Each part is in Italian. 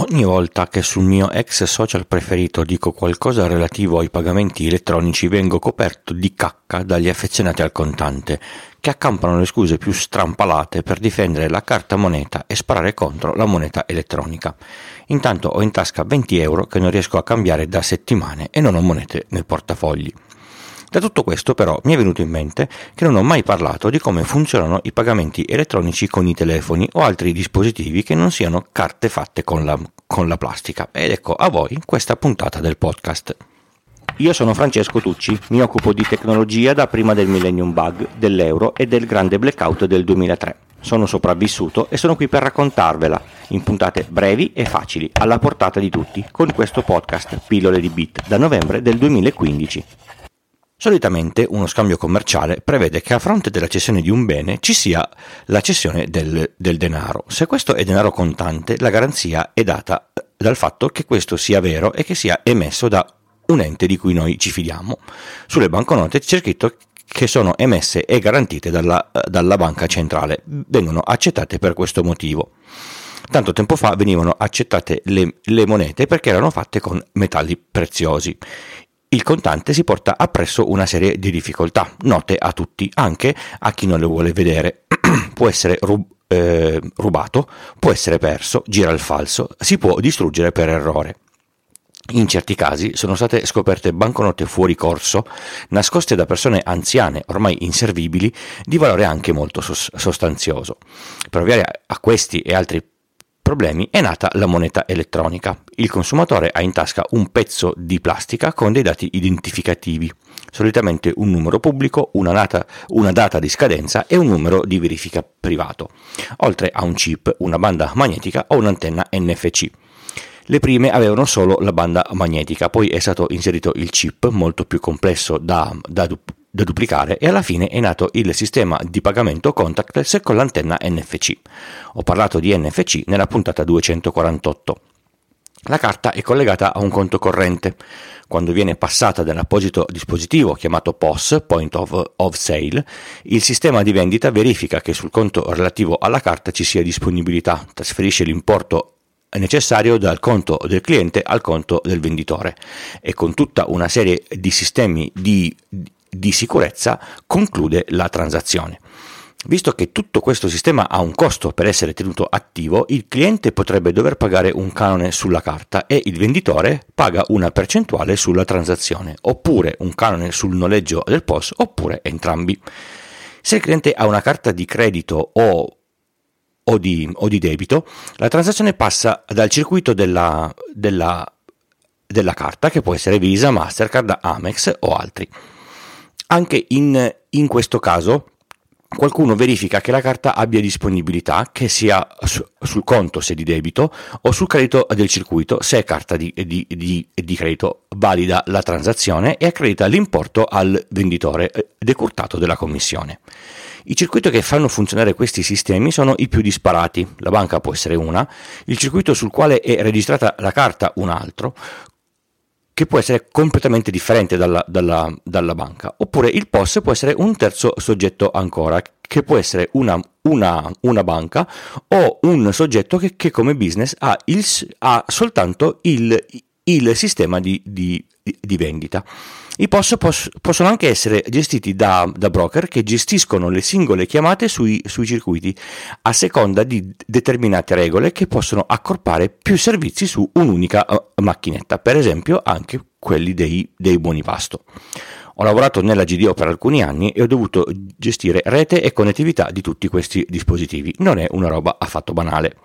Ogni volta che sul mio ex social preferito dico qualcosa relativo ai pagamenti elettronici vengo coperto di cacca dagli affezionati al contante, che accampano le scuse più strampalate per difendere la carta moneta e sparare contro la moneta elettronica. Intanto ho in tasca 20 euro che non riesco a cambiare da settimane e non ho monete nel portafogli. Da tutto questo però mi è venuto in mente che non ho mai parlato di come funzionano i pagamenti elettronici con i telefoni o altri dispositivi che non siano carte fatte con la, con la plastica. Ed ecco a voi questa puntata del podcast. Io sono Francesco Tucci, mi occupo di tecnologia da prima del Millennium Bug, dell'euro e del grande blackout del 2003. Sono sopravvissuto e sono qui per raccontarvela in puntate brevi e facili, alla portata di tutti, con questo podcast Pillole di Bit da novembre del 2015. Solitamente uno scambio commerciale prevede che a fronte della cessione di un bene ci sia la cessione del, del, denaro. Se questo è denaro contante, la garanzia è data dal fatto che questo sia vero e che sia emesso da un ente di cui noi ci fidiamo. Sulle banconote c'è scritto che sono emesse e garantite dalla, dalla banca centrale, vengono accettate per questo motivo. Tanto tempo fa venivano accettate le, le monete perché erano fatte con metalli preziosi il contante si porta appresso una serie di difficoltà, note a tutti, anche a chi non le vuole vedere. può essere rub- eh, rubato, può essere perso, gira il falso, si può distruggere per errore. In certi casi sono state scoperte banconote fuori corso, nascoste da persone anziane, ormai inservibili, di valore anche molto sostanzioso. Per ovviare a questi e altri problemi è nata la moneta elettronica. Il consumatore ha in tasca un pezzo di plastica con dei dati identificativi, solitamente un numero pubblico, una data, una data di scadenza e un numero di verifica privato, oltre a un chip, una banda magnetica o un'antenna NFC. Le prime avevano solo la banda magnetica, poi è stato inserito il chip, molto più complesso da, da, da duplicare e alla fine è nato il sistema di pagamento contactless con l'antenna NFC. Ho parlato di NFC nella puntata 248. La carta è collegata a un conto corrente. Quando viene passata dall'apposito dispositivo chiamato POS, Point of, of, Sale, il sistema di vendita verifica che sul conto relativo alla carta ci sia disponibilità, trasferisce l'importo necessario dal conto del cliente al conto del venditore e con tutta una serie di sistemi di, di sicurezza conclude la transazione. Visto che tutto questo sistema ha un costo per essere tenuto attivo, il cliente potrebbe dover pagare un canone sulla carta e il venditore paga una percentuale sulla transazione, oppure un canone sul noleggio del POS, oppure entrambi. Se il cliente ha una carta di credito o, o, di, o di, debito, la transazione passa dal circuito della, della, della carta, che può essere Visa, Mastercard, Amex o altri. Anche in, in questo caso qualcuno verifica che la carta abbia disponibilità, che sia su, sul conto se di debito o sul credito del circuito se è carta di, di, di, di, credito, valida la transazione e accredita l'importo al venditore eh, decurtato della commissione. I circuiti che fanno funzionare questi sistemi sono i più disparati, la banca può essere una, il circuito sul quale è registrata la carta un altro, che può essere completamente differente dalla, dalla, dalla, banca, oppure il POS può essere un terzo soggetto ancora, che può essere una, una, una banca o un soggetto che, che come business ha, il, ha soltanto il, il sistema di, di, di vendita. I POS pos- possono anche essere gestiti da, da, broker che gestiscono le singole chiamate sui, sui, circuiti a seconda di determinate regole che possono accorpare più servizi su un'unica uh, macchinetta, per esempio anche quelli dei, dei buoni pasto. Ho lavorato nella GDO per alcuni anni e ho dovuto gestire rete e connettività di tutti questi dispositivi. Non è una roba affatto banale.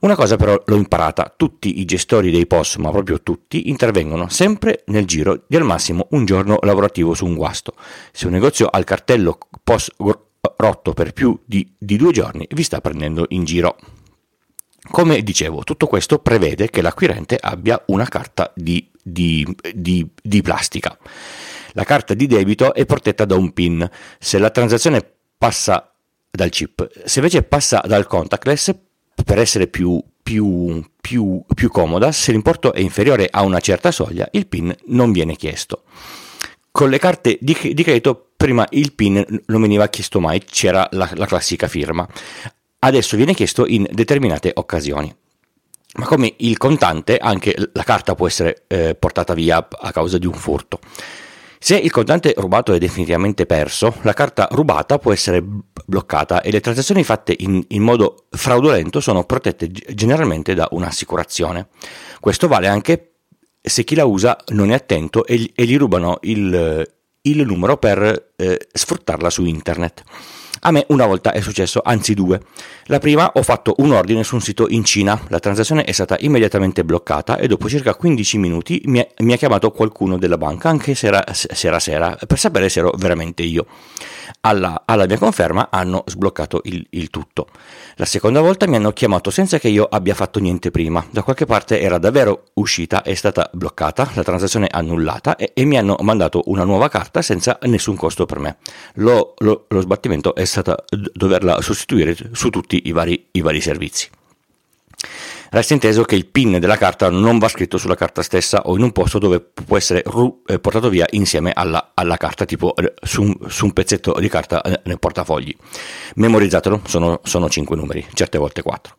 Una cosa però l'ho imparata, tutti i gestori dei POS, ma proprio tutti, intervengono sempre nel giro di al massimo un giorno lavorativo su un guasto. Se un negozio ha il cartello POS rotto per più di, di due giorni, vi sta prendendo in giro. Come dicevo, tutto questo prevede che l'acquirente abbia una carta di, di, di, di plastica. La carta di debito è protetta da un PIN. Se la transazione passa dal chip, se invece passa dal contactless, per essere più, più, più, più comoda, se l'importo è inferiore a una certa soglia, il PIN non viene chiesto. Con le carte di, di credito prima il PIN non veniva chiesto mai, c'era la, la classica firma. Adesso viene chiesto in determinate occasioni. Ma come il contante, anche la carta può essere eh, portata via a causa di un furto. Se il contante rubato è definitivamente perso, la carta rubata può essere bloccata e le transazioni fatte in, in modo fraudolento sono protette generalmente da un'assicurazione. Questo vale anche se chi la usa non è attento e, e gli rubano il, il numero per eh, sfruttarla su internet. A me una volta è successo, anzi due. La prima ho fatto un ordine su un sito in Cina, la transazione è stata immediatamente bloccata e dopo circa 15 minuti mi, è, mi ha chiamato qualcuno della banca, anche se era sera sera, per sapere se ero veramente io. Alla, alla mia conferma hanno sbloccato il, il, tutto. La seconda volta mi hanno chiamato senza che io abbia fatto niente prima. Da qualche parte era davvero uscita, è stata bloccata, la transazione annullata e, e mi hanno mandato una nuova carta senza nessun costo per me. Lo, lo, lo sbattimento è stata doverla sostituire su tutti i vari, i vari servizi. Resta inteso che il PIN della carta non va scritto sulla carta stessa o in un posto dove può essere eh, portato via insieme alla, alla carta, tipo eh, su un, su un, pezzetto di carta eh, nel portafogli. Memorizzatelo, sono, sono 5 numeri, certe volte 4.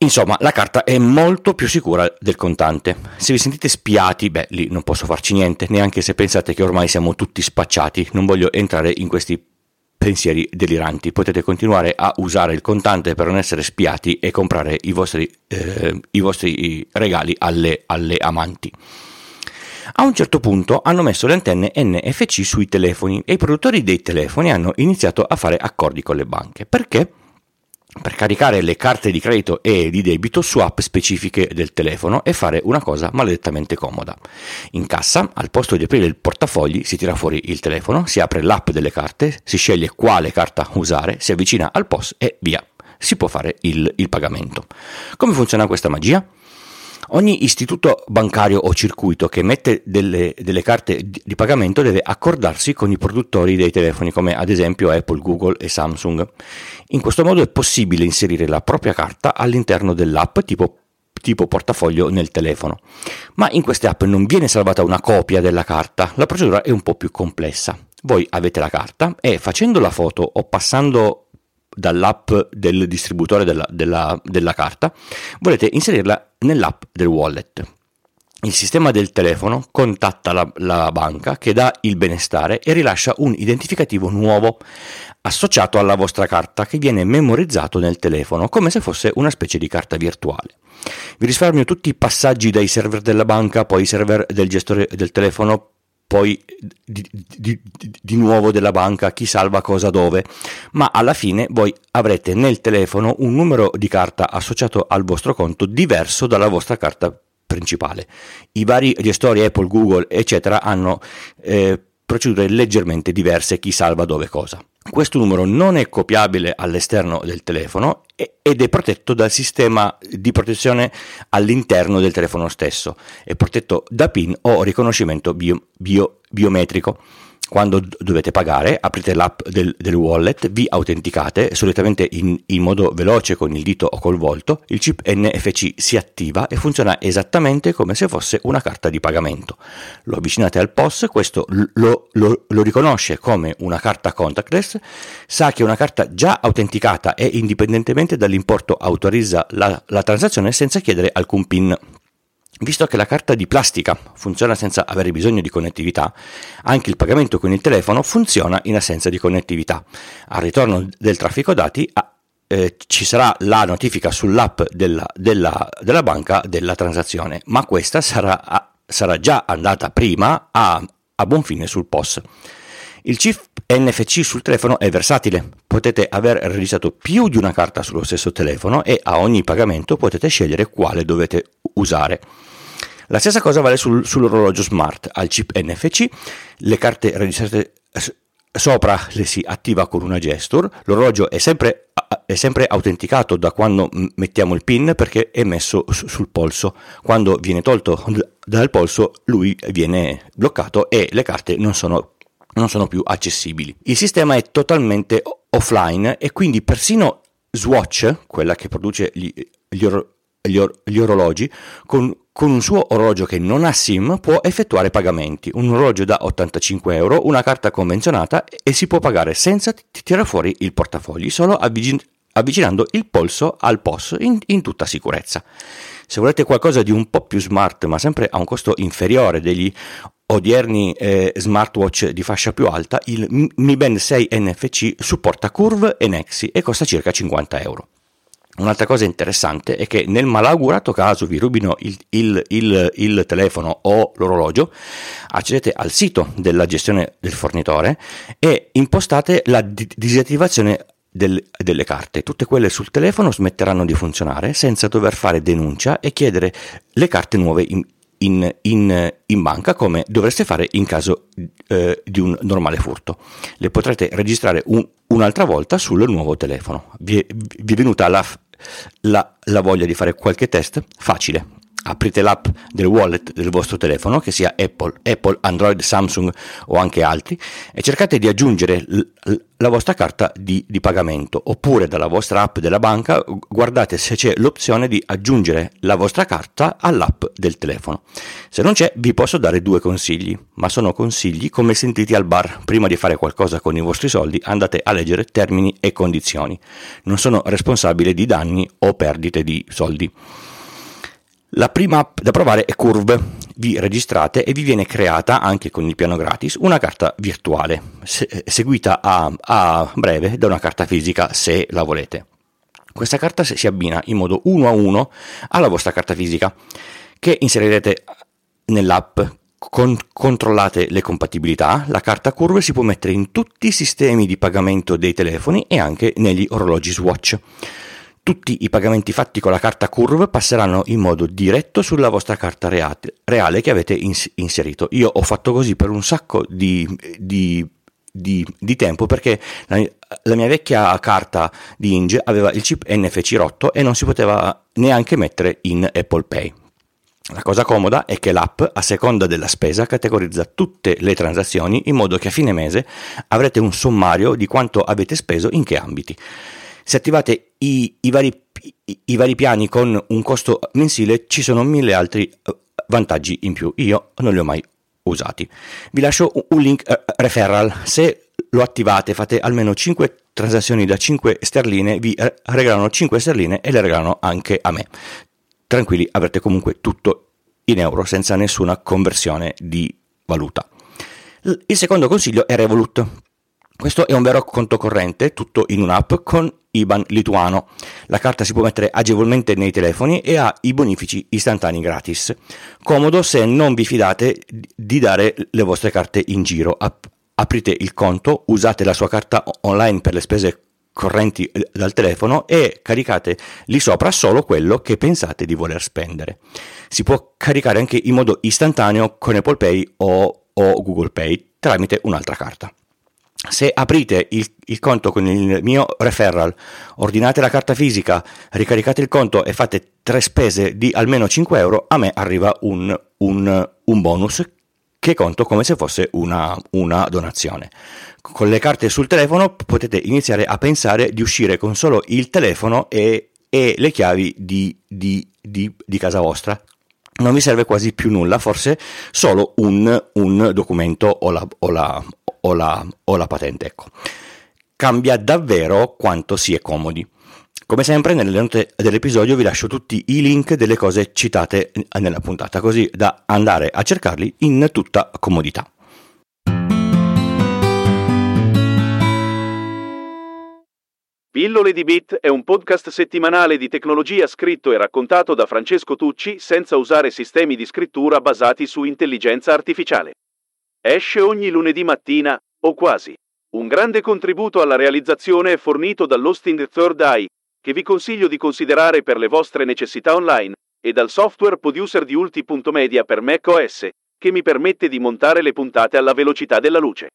Insomma, la carta è molto più sicura del contante. Se vi sentite spiati, beh, lì non posso farci niente, neanche se pensate che ormai siamo tutti spacciati. Non voglio entrare in questi pensieri deliranti. Potete continuare a usare il contante per non essere spiati e comprare i vostri, eh, i vostri regali alle, alle amanti. A un certo punto hanno messo le antenne NFC sui telefoni e i produttori dei telefoni hanno iniziato a fare accordi con le banche. Perché? Per caricare le carte di credito e di debito su app specifiche del telefono e fare una cosa maledettamente comoda. In cassa, al posto di aprire il portafogli, si tira fuori il telefono, si apre l'app delle carte, si sceglie quale carta usare, si avvicina al POS e via. Si può fare il, il pagamento. Come funziona questa magia? Ogni istituto bancario o circuito che emette delle, delle, carte di pagamento deve accordarsi con i produttori dei telefoni come ad esempio Apple, Google e Samsung. In questo modo è possibile inserire la propria carta all'interno dell'app tipo tipo portafoglio nel telefono. Ma in queste app non viene salvata una copia della carta, la procedura è un po' più complessa. Voi avete la carta e facendo la foto o passando dall'app del distributore della, della, della carta, volete inserirla nell'app del wallet. Il sistema del telefono contatta la, la, banca che dà il benestare e rilascia un identificativo nuovo associato alla vostra carta che viene memorizzato nel telefono come se fosse una specie di carta virtuale. Vi risparmio tutti i passaggi dai server della banca, poi i server del gestore del telefono poi di, di, di, nuovo della banca, chi salva cosa dove, ma alla fine voi avrete nel telefono un numero di carta associato al vostro conto diverso dalla vostra carta principale. I vari gestori Apple, Google, eccetera, hanno eh, procedure leggermente diverse, chi salva dove cosa. Questo numero non è copiabile all'esterno del telefono ed è protetto dal sistema di protezione all'interno del telefono stesso. È protetto da PIN o riconoscimento bio, bio, biometrico. Quando dovete pagare, aprite l'app del, del wallet, vi autenticate, solitamente in, in, modo veloce con il dito o col volto, il chip NFC si attiva e funziona esattamente come se fosse una carta di pagamento. Lo avvicinate al POS, questo lo, lo, lo riconosce come una carta contactless, sa che è una carta già autenticata e indipendentemente dall'importo autorizza la, la transazione senza chiedere alcun PIN. Visto che la carta di plastica funziona senza avere bisogno di connettività, anche il pagamento con il telefono funziona in assenza di connettività. Al ritorno del traffico dati eh, ci sarà la notifica sull'app della, della, della, banca della transazione, ma questa sarà, sarà già andata prima a, a buon fine sul POS. Il chip NFC sul telefono è versatile, potete aver realizzato più di una carta sullo stesso telefono e a ogni pagamento potete scegliere quale dovete usare. La stessa cosa vale sul, sull'orologio smart al chip NFC, le carte registrate sopra le si attiva con una gesture, l'orologio è sempre, è sempre, autenticato da quando mettiamo il pin perché è messo sul polso, quando viene tolto dal polso lui viene bloccato e le carte non sono, non sono più accessibili. Il sistema è totalmente offline e quindi persino Swatch, quella che produce gli, gli, or, gli, or, gli orologi, con con un suo orologio che non ha SIM può effettuare pagamenti, un orologio da 85 euro, una carta convenzionata e si può pagare senza tirare fuori il portafogli, solo avvicin- avvicinando il polso al POS in, in tutta sicurezza. Se volete qualcosa di un po' più smart, ma sempre a un costo inferiore degli odierni eh, smartwatch di fascia più alta, il Mi Band 6 NFC supporta Curve e Nexi e costa circa 50 euro. Un'altra cosa interessante è che nel malaugurato caso vi rubino il, il, il, il, telefono o l'orologio, accedete al sito della gestione del fornitore e impostate la disattivazione del, delle carte. Tutte quelle sul telefono smetteranno di funzionare senza dover fare denuncia e chiedere le carte nuove in, in, in, in, banca come dovreste fare in caso eh, di un normale furto. Le potrete registrare un, un'altra volta sul nuovo telefono. Vi è, vi è venuta la, la, la voglia di fare qualche test? Facile. Aprite l'app del wallet del vostro telefono, che sia Apple, Apple, Android, Samsung o anche altri, e cercate di aggiungere la vostra carta di, di, pagamento. Oppure dalla vostra app della banca guardate se c'è l'opzione di aggiungere la vostra carta all'app del telefono. Se non c'è, vi posso dare due consigli, ma sono consigli come sentiti al bar. Prima di fare qualcosa con i vostri soldi, andate a leggere termini e condizioni. Non sono responsabile di danni o perdite di soldi. La prima app da provare è Curve. Vi registrate e vi viene creata, anche con il piano gratis, una carta virtuale, se- seguita a, a breve da una carta fisica se la volete. Questa carta si abbina in modo uno a uno alla vostra carta fisica, che inserirete nell'app con, controllate le compatibilità, la carta curve si può mettere in tutti i sistemi di pagamento dei telefoni e anche negli orologi Swatch. Tutti i pagamenti fatti con la carta Curve passeranno in modo diretto sulla vostra carta reale che avete ins- inserito. Io ho fatto così per un sacco di, di, di, di tempo perché la, la, mia vecchia carta di Inge aveva il chip NFC rotto e non si poteva neanche mettere in Apple Pay. La cosa comoda è che l'app, a seconda della spesa, categorizza tutte le transazioni in modo che a fine mese avrete un sommario di quanto avete speso in che ambiti. Se attivate i, i, vari, i, i vari piani con un costo mensile ci sono mille altri eh, vantaggi in più. Io non li ho mai usati. Vi lascio un link uh, referral. Se lo attivate, fate almeno 5 transazioni da 5 sterline, vi regalano 5 sterline e le regalano anche a me. Tranquilli, avrete comunque tutto in euro senza nessuna conversione di valuta. Il secondo consiglio è Revolut. Questo è un vero conto corrente, tutto in un'app con IBAN lituano. La carta si può mettere agevolmente nei telefoni e ha i bonifici istantanei gratis. Comodo se non vi fidate di dare le vostre carte in giro. Aprite il conto, usate la sua carta online per le spese correnti eh, dal telefono e caricate lì sopra solo quello che pensate di voler spendere. Si può caricare anche in modo istantaneo con Apple Pay o, o Google Pay tramite un'altra carta se aprite il, il, conto con il mio referral, ordinate la carta fisica, ricaricate il conto e fate tre spese di almeno 5 euro, a me arriva un, un, un bonus che conto come se fosse una, una, donazione. Con le carte sul telefono potete iniziare a pensare di uscire con solo il telefono e, e le chiavi di, di, di, di casa vostra, non vi serve quasi più nulla, forse solo un, un documento o la, o, la, o, la, o la patente. Ecco. Cambia davvero quanto si è comodi. Come sempre nelle note dell'episodio vi lascio tutti i link delle cose citate nella puntata, così da andare a cercarli in tutta comodità. Pillole di Bit è un podcast settimanale di tecnologia scritto e raccontato da Francesco Tucci senza usare sistemi di scrittura basati su intelligenza artificiale. Esce ogni lunedì mattina, o quasi. Un grande contributo alla realizzazione è fornito dall'hosting Third Eye, che vi consiglio di considerare per le vostre necessità online, e dal software producer di Ulti.media per macOS, che mi permette di montare le puntate alla velocità della luce.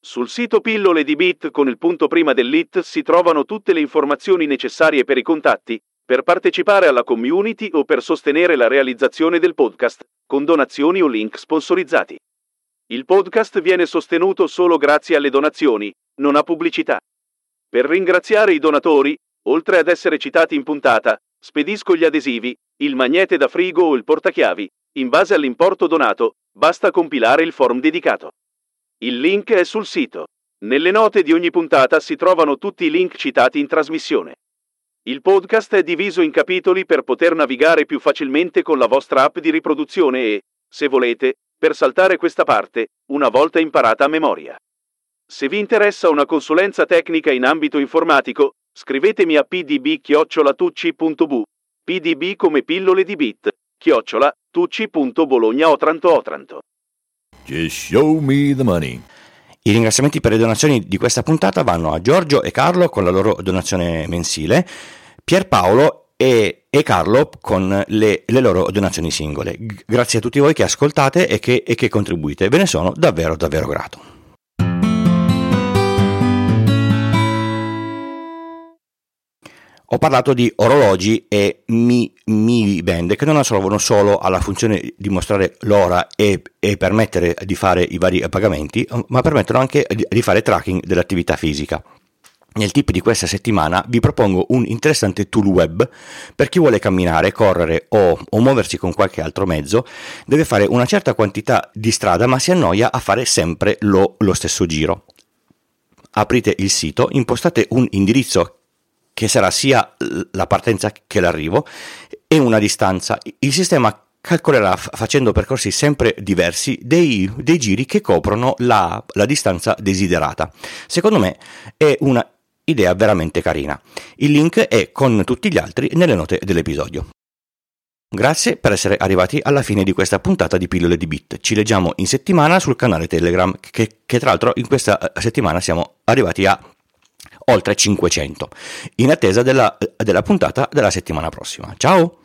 Sul sito Pillole di Bit con il punto prima dell'IT si trovano tutte le informazioni necessarie per i contatti, per partecipare alla community o per sostenere la realizzazione del podcast, con donazioni o link sponsorizzati. Il podcast viene sostenuto solo grazie alle donazioni, non a pubblicità. Per ringraziare i donatori, oltre ad essere citati in puntata, spedisco gli adesivi, il magnete da frigo o il portachiavi. In base all'importo donato, basta compilare il form dedicato. Il link è sul sito. Nelle note di ogni puntata si trovano tutti i link citati in trasmissione. Il podcast è diviso in capitoli per poter navigare più facilmente con la vostra app di riproduzione e, se volete, per saltare questa parte, una volta imparata a memoria. Se vi interessa una consulenza tecnica in ambito informatico, scrivetemi a pdb-tucci.bu, pdb come pillole di bit, chiocciola, tucci.bologna Otranto Otranto. Just show me the money. I ringraziamenti per le donazioni di questa puntata vanno a Giorgio e Carlo con la loro donazione mensile, Pierpaolo e, e Carlo con le, le, loro donazioni singole. Grazie a tutti voi che ascoltate e che, e che contribuite, ve ne sono davvero davvero grato. Ho parlato di orologi e mi, mi band che non servono solo alla funzione di mostrare l'ora e, e, permettere di fare i vari pagamenti, ma permettono anche di, di fare tracking dell'attività fisica. Nel tip di questa settimana vi propongo un interessante tool web per chi vuole camminare, correre o, o, muoversi con qualche altro mezzo, deve fare una certa quantità di strada ma si annoia a fare sempre lo, lo stesso giro. Aprite il sito, impostate un indirizzo che sarà sia la partenza che l'arrivo e una distanza. Il sistema calcolerà facendo percorsi sempre diversi dei, dei giri che coprono la, la, distanza desiderata. Secondo me è una idea veramente carina. Il link è con tutti gli altri nelle note dell'episodio. Grazie per essere arrivati alla fine di questa puntata di Pillole di Bit. Ci leggiamo in settimana sul canale Telegram, che, che tra l'altro in questa eh, settimana siamo arrivati a oltre 500, in attesa della, della puntata della settimana prossima. Ciao!